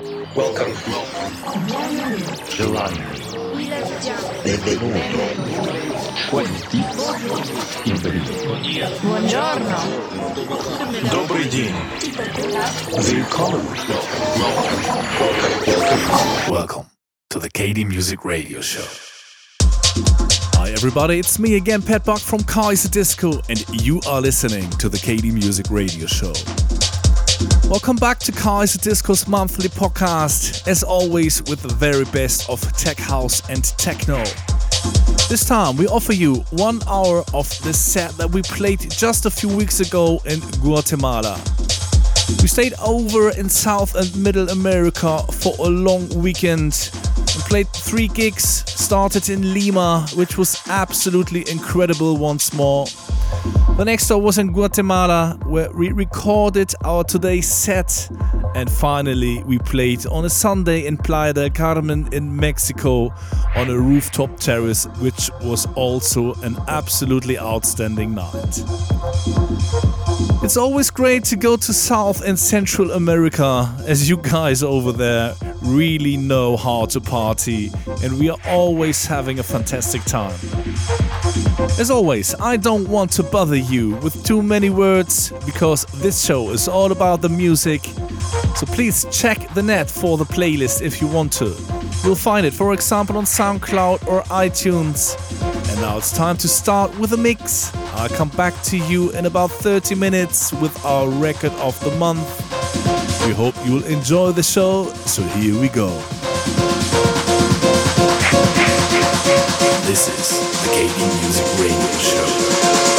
Welcome. Gelato. Benvenuto. Quanti. Buongiorno. Добрый день. Welcome. Welcome to the KD Music Radio Show. Hi everybody, it's me again, Pat Buck from Kaiserdisco, and you are listening to the KD Music Radio Show. Welcome back to Kaiserdisco's monthly podcast, as always with the very best of tech house and techno. This time we offer you one hour of the set that we played just a few weeks ago in Guatemala. We stayed over in South and Middle America for a long weekend and played three gigs. Started in Lima, which was absolutely incredible once more. The next stop was in Guatemala, where we recorded our today's set. And finally, we played on a Sunday in Playa del Carmen in Mexico on a rooftop terrace, which was also an absolutely outstanding night. It's always great to go to South and Central America, as you guys over there really know how to party, and we are always having a fantastic time. As always, I don't want to bother you with too many words because this show is all about the music. So please check the net for the playlist if you want to. You'll find it, for example, on SoundCloud or iTunes. Now it's time to start with a mix. I'll come back to you in about 30 minutes with our record of the month. We hope you'll enjoy the show, so here we go. This is the KD Music Radio Show.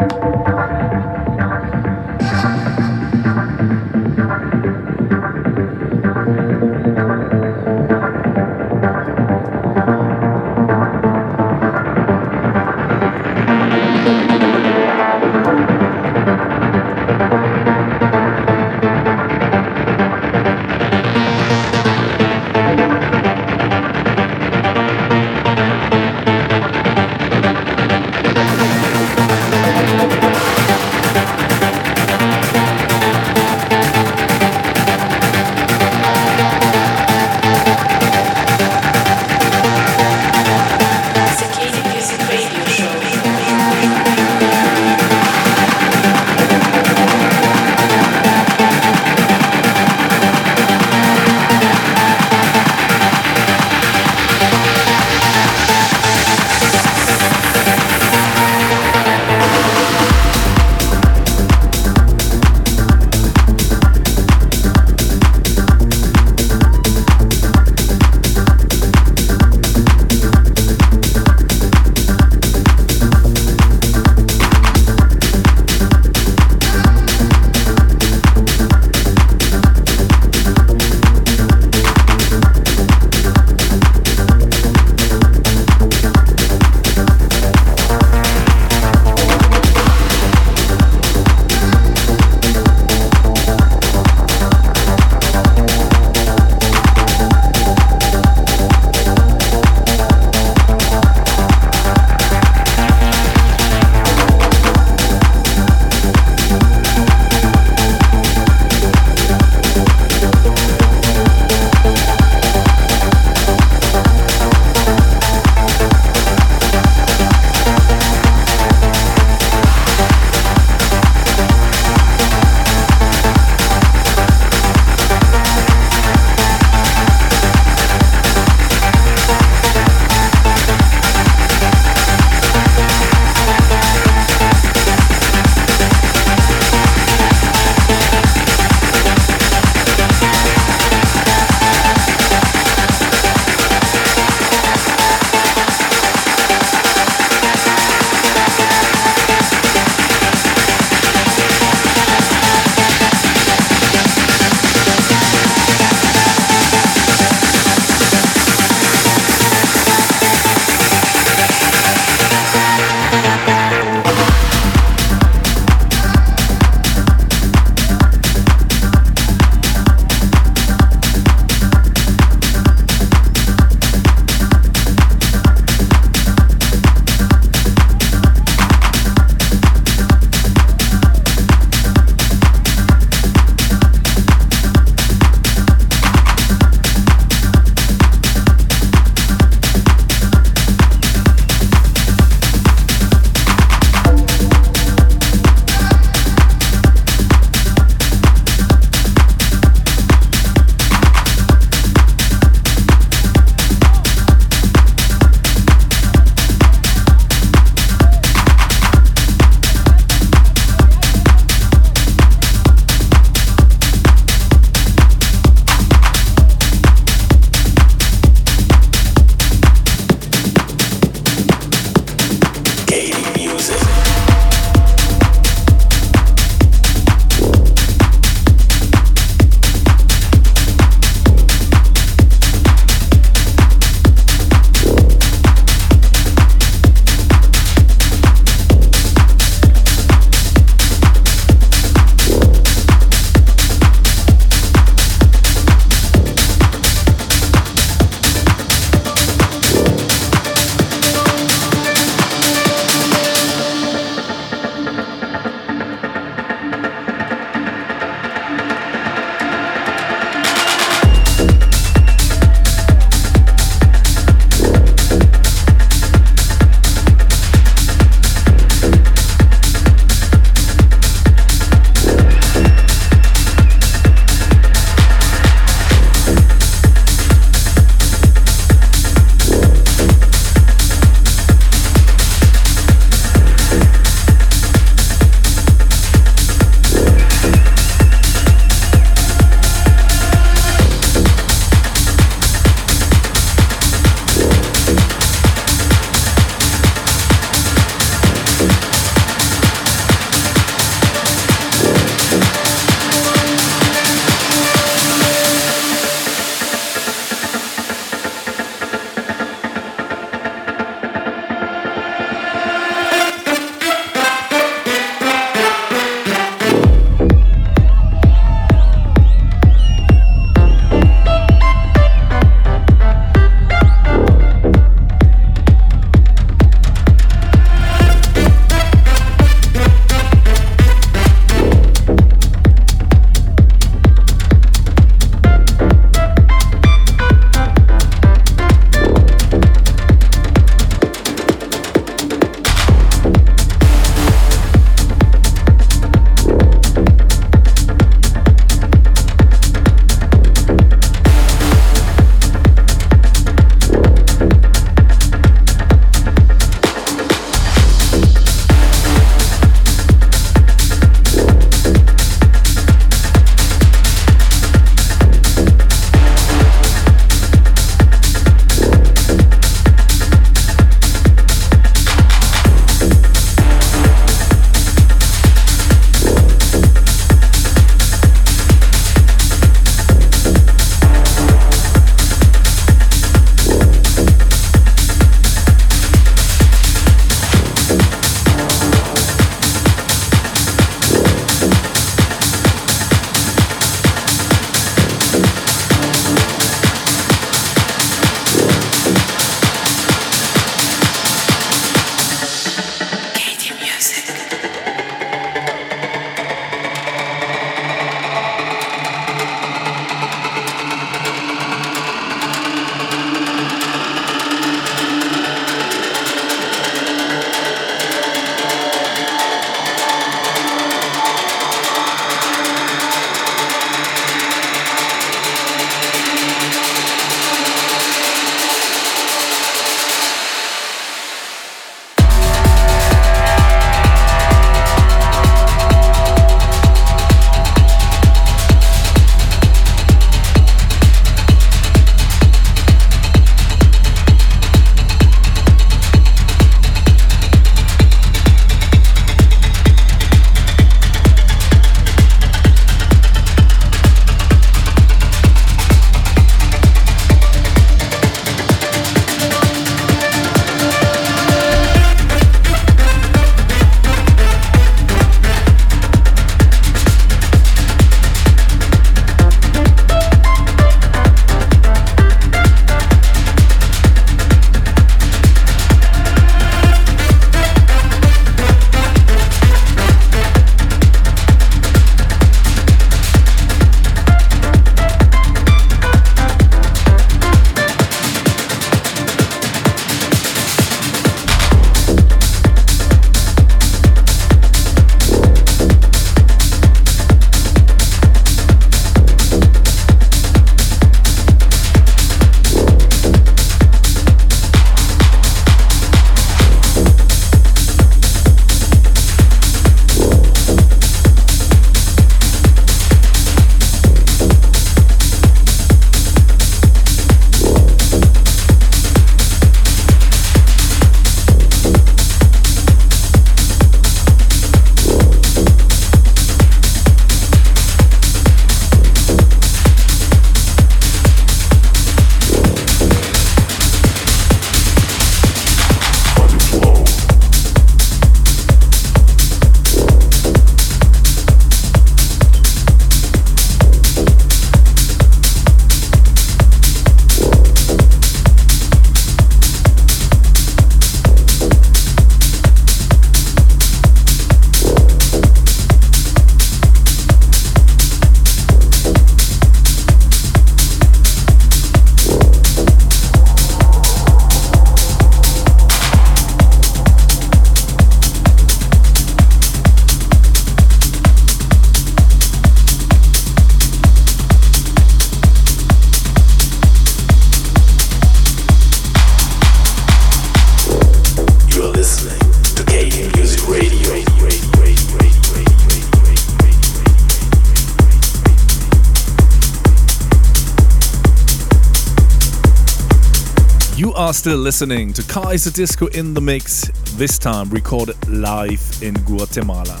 Still listening to Kaiserdisco in the Mix, this time recorded live in Guatemala.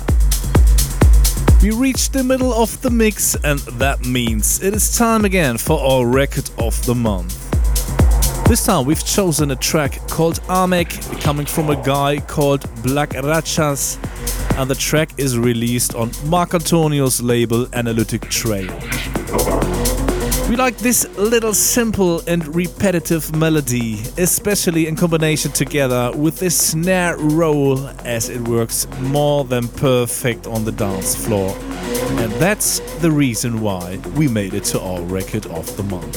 We reached the middle of the mix, and that means it is time again for our record of the month. This time we've chosen a track called Amen, coming from a guy called Blackrachas, and the track is released on Marc Antonio's label Analytic Trail. We like this little simple and repetitive melody, especially in combination together with this snare roll as it works more than perfect on the dance floor. And that's the reason why we made it to our record of the month.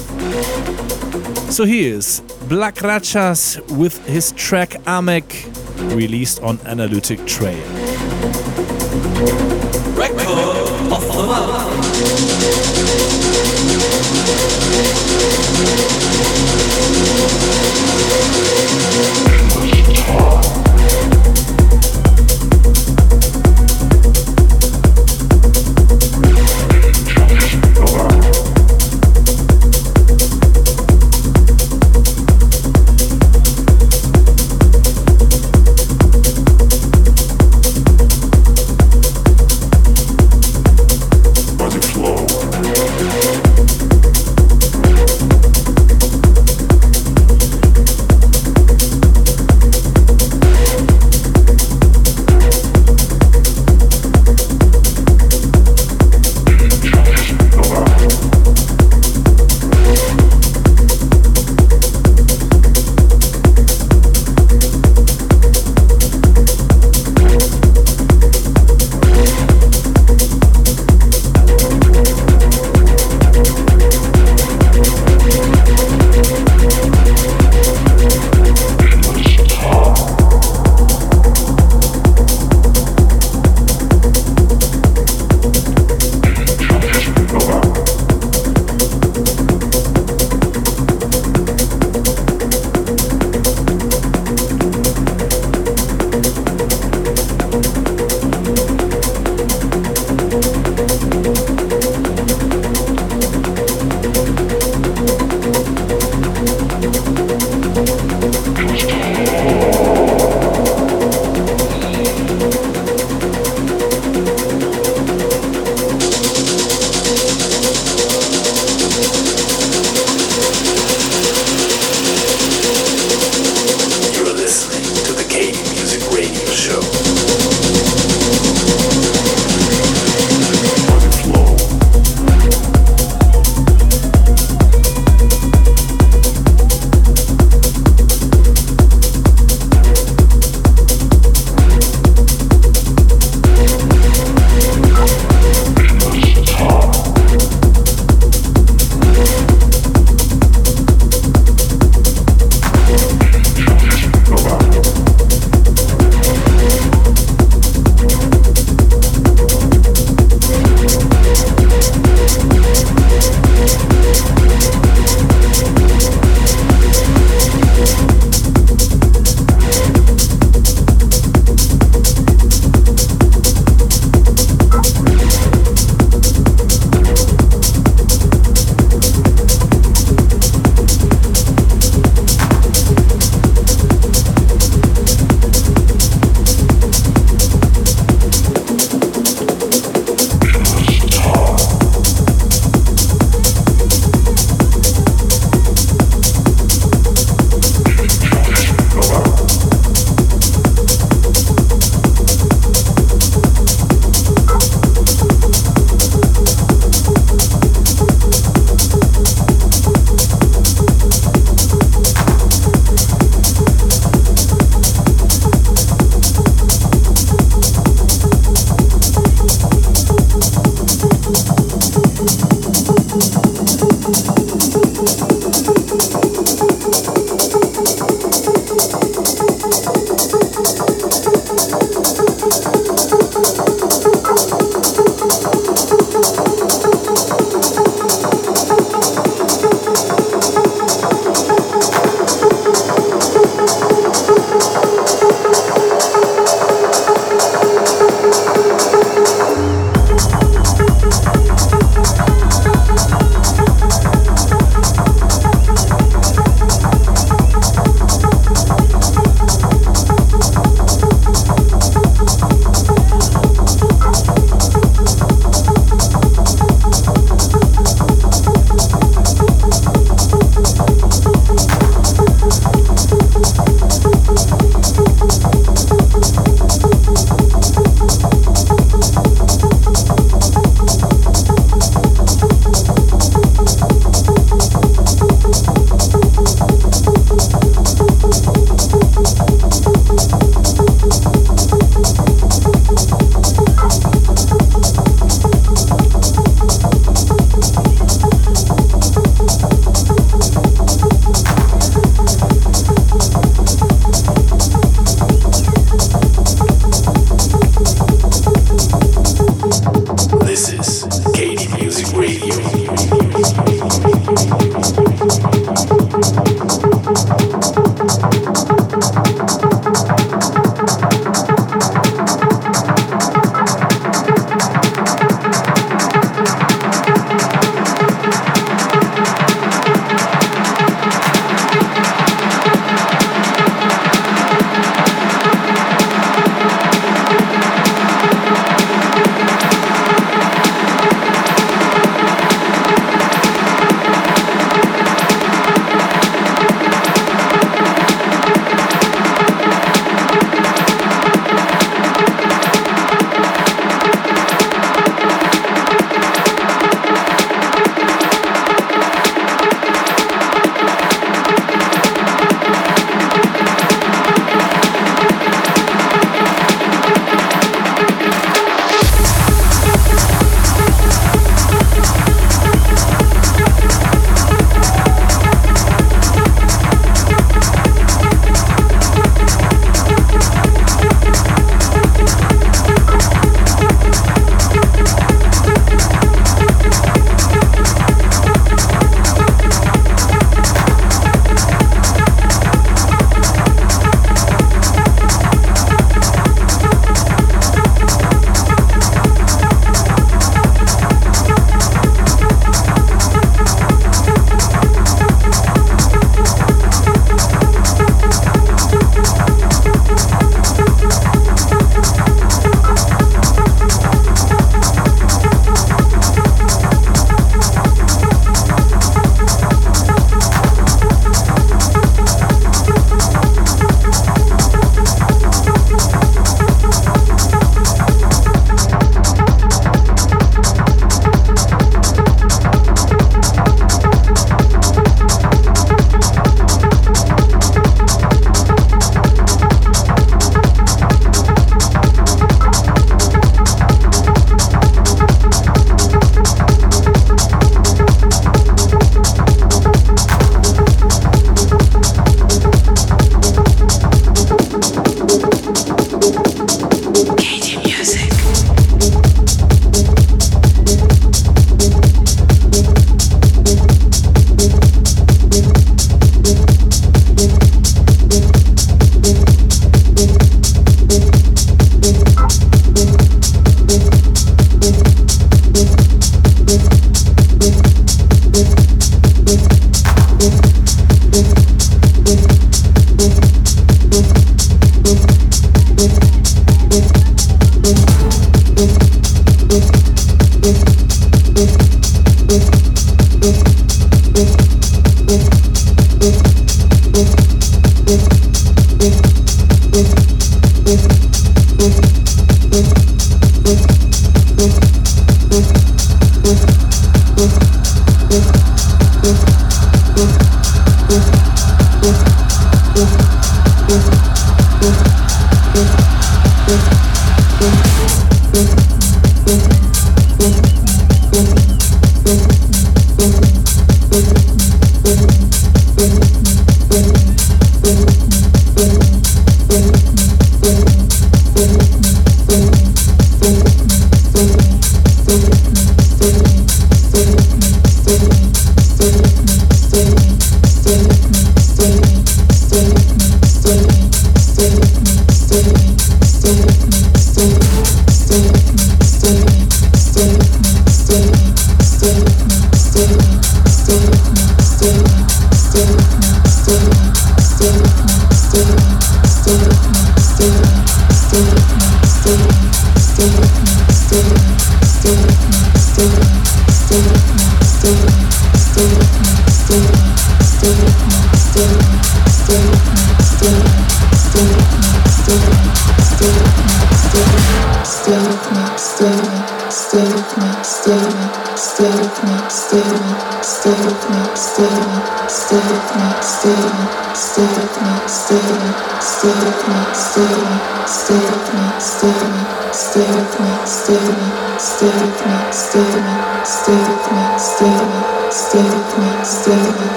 So here's Blackrachas with his track Amen, released on Analytic Trail. Record of the month. どうも。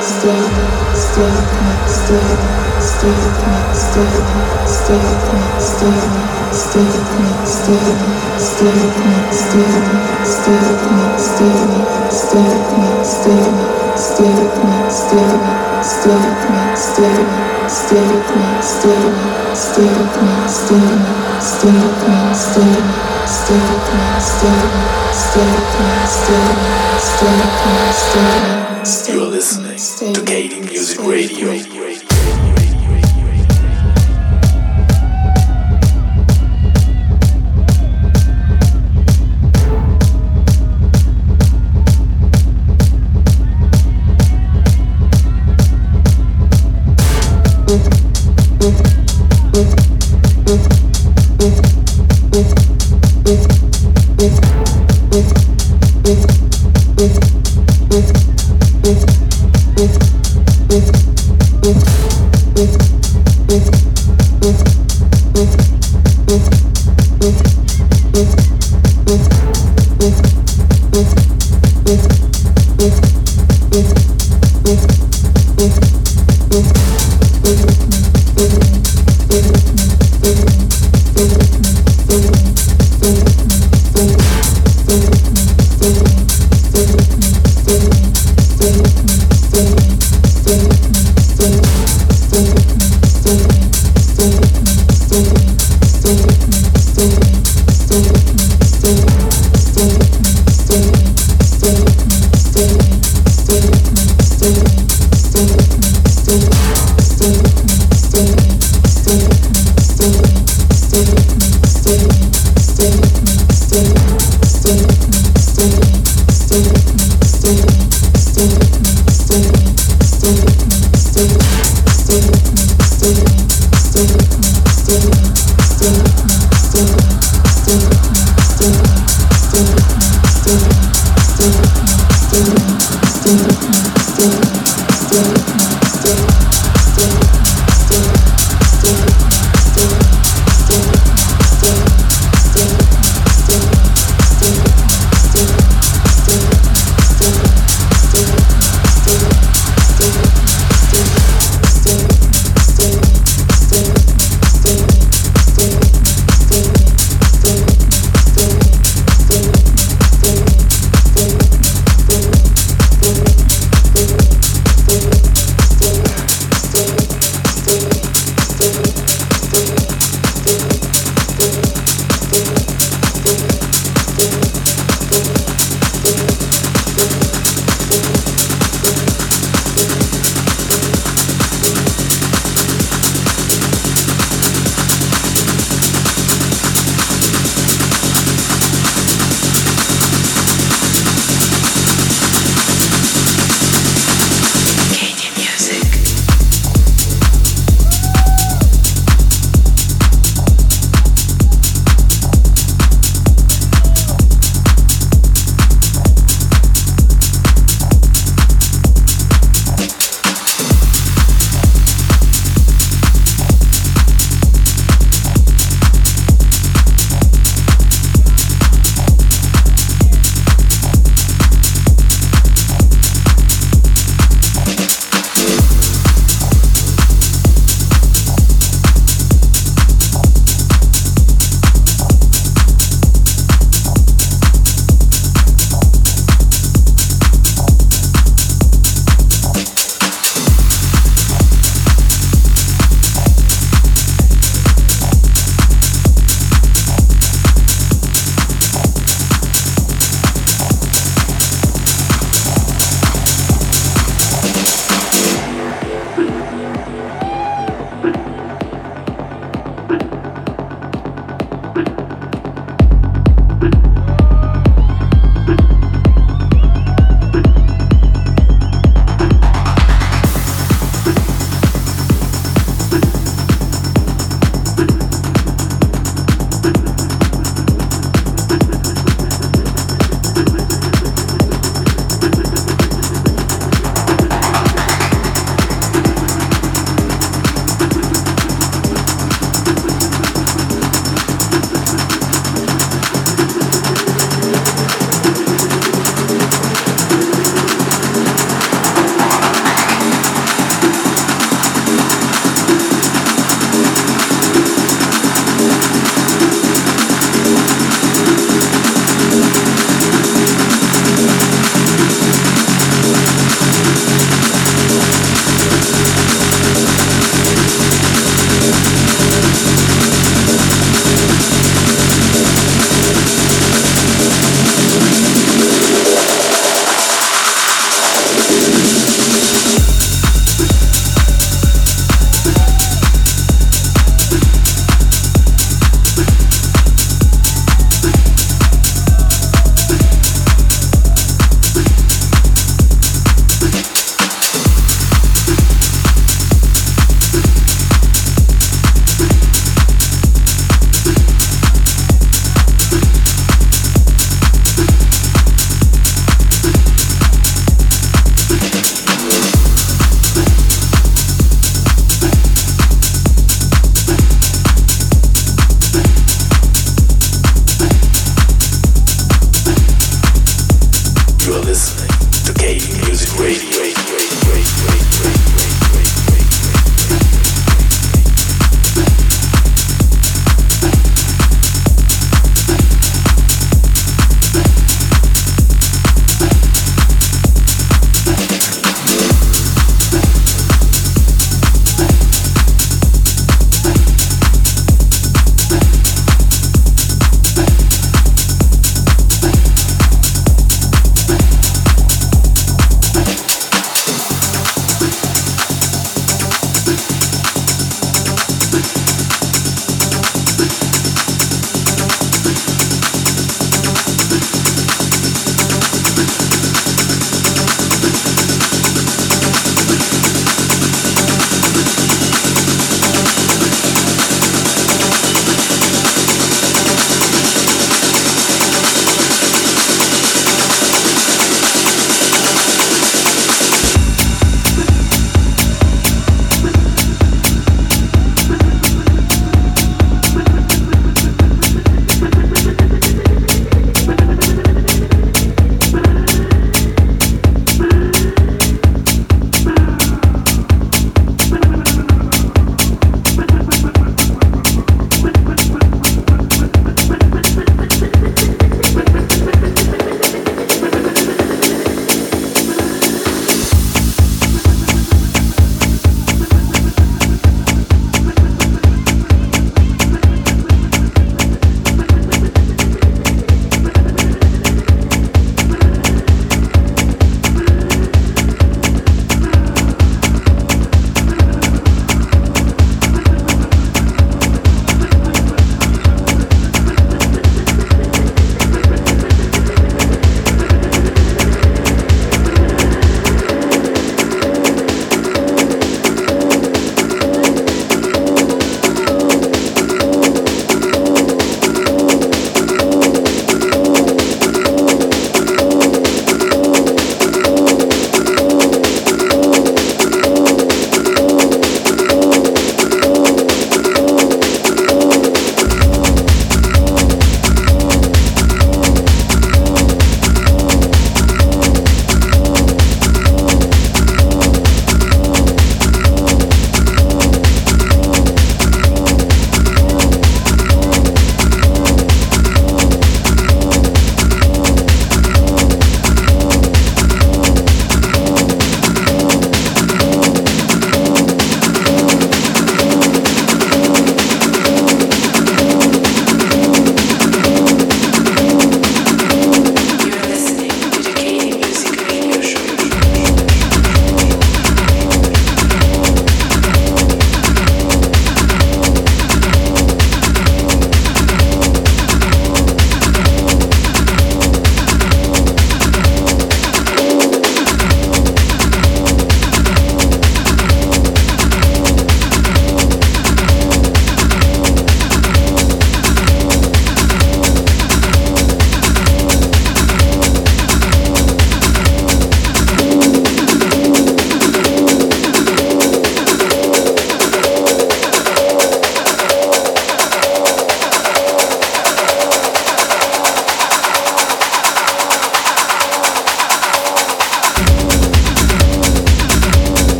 still, still, still, still, still, still, still, still, still, you're listening to KD Music Radio.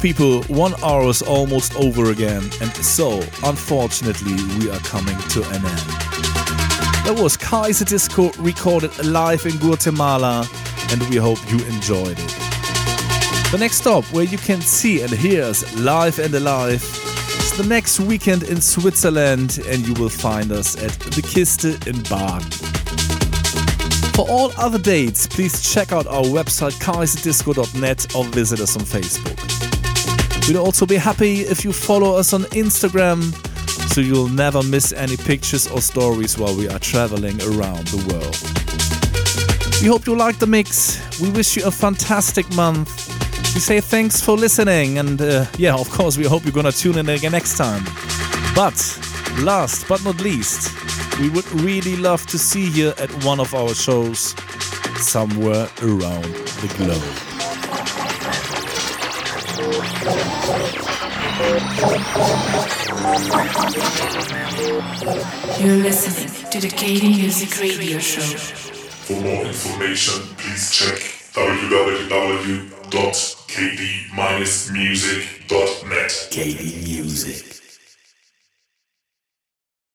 People, one hour is almost over again, and so, unfortunately, we are coming to an end. That was Kaiserdisco recorded live in Guatemala, and we hope you enjoyed it. The next stop where you can see and hear us live and alive is the next weekend in Switzerland, and you will find us at the Kiste in Baden. For all other dates, please check out our website kaiserdisco.net or visit us on Facebook. We'd also be happy if you follow us on Instagram so you'll never miss any pictures or stories while we are traveling around the world. We hope you like the mix. We wish you a fantastic month. We say thanks for listening, and uh, yeah, of course, we hope you're gonna tune in again next time. But last but not least, we would really love to see you at one of our shows somewhere around the globe. You're listening to the KD Music Radio Show. For more information, please check www.kd-music.net. KD Music.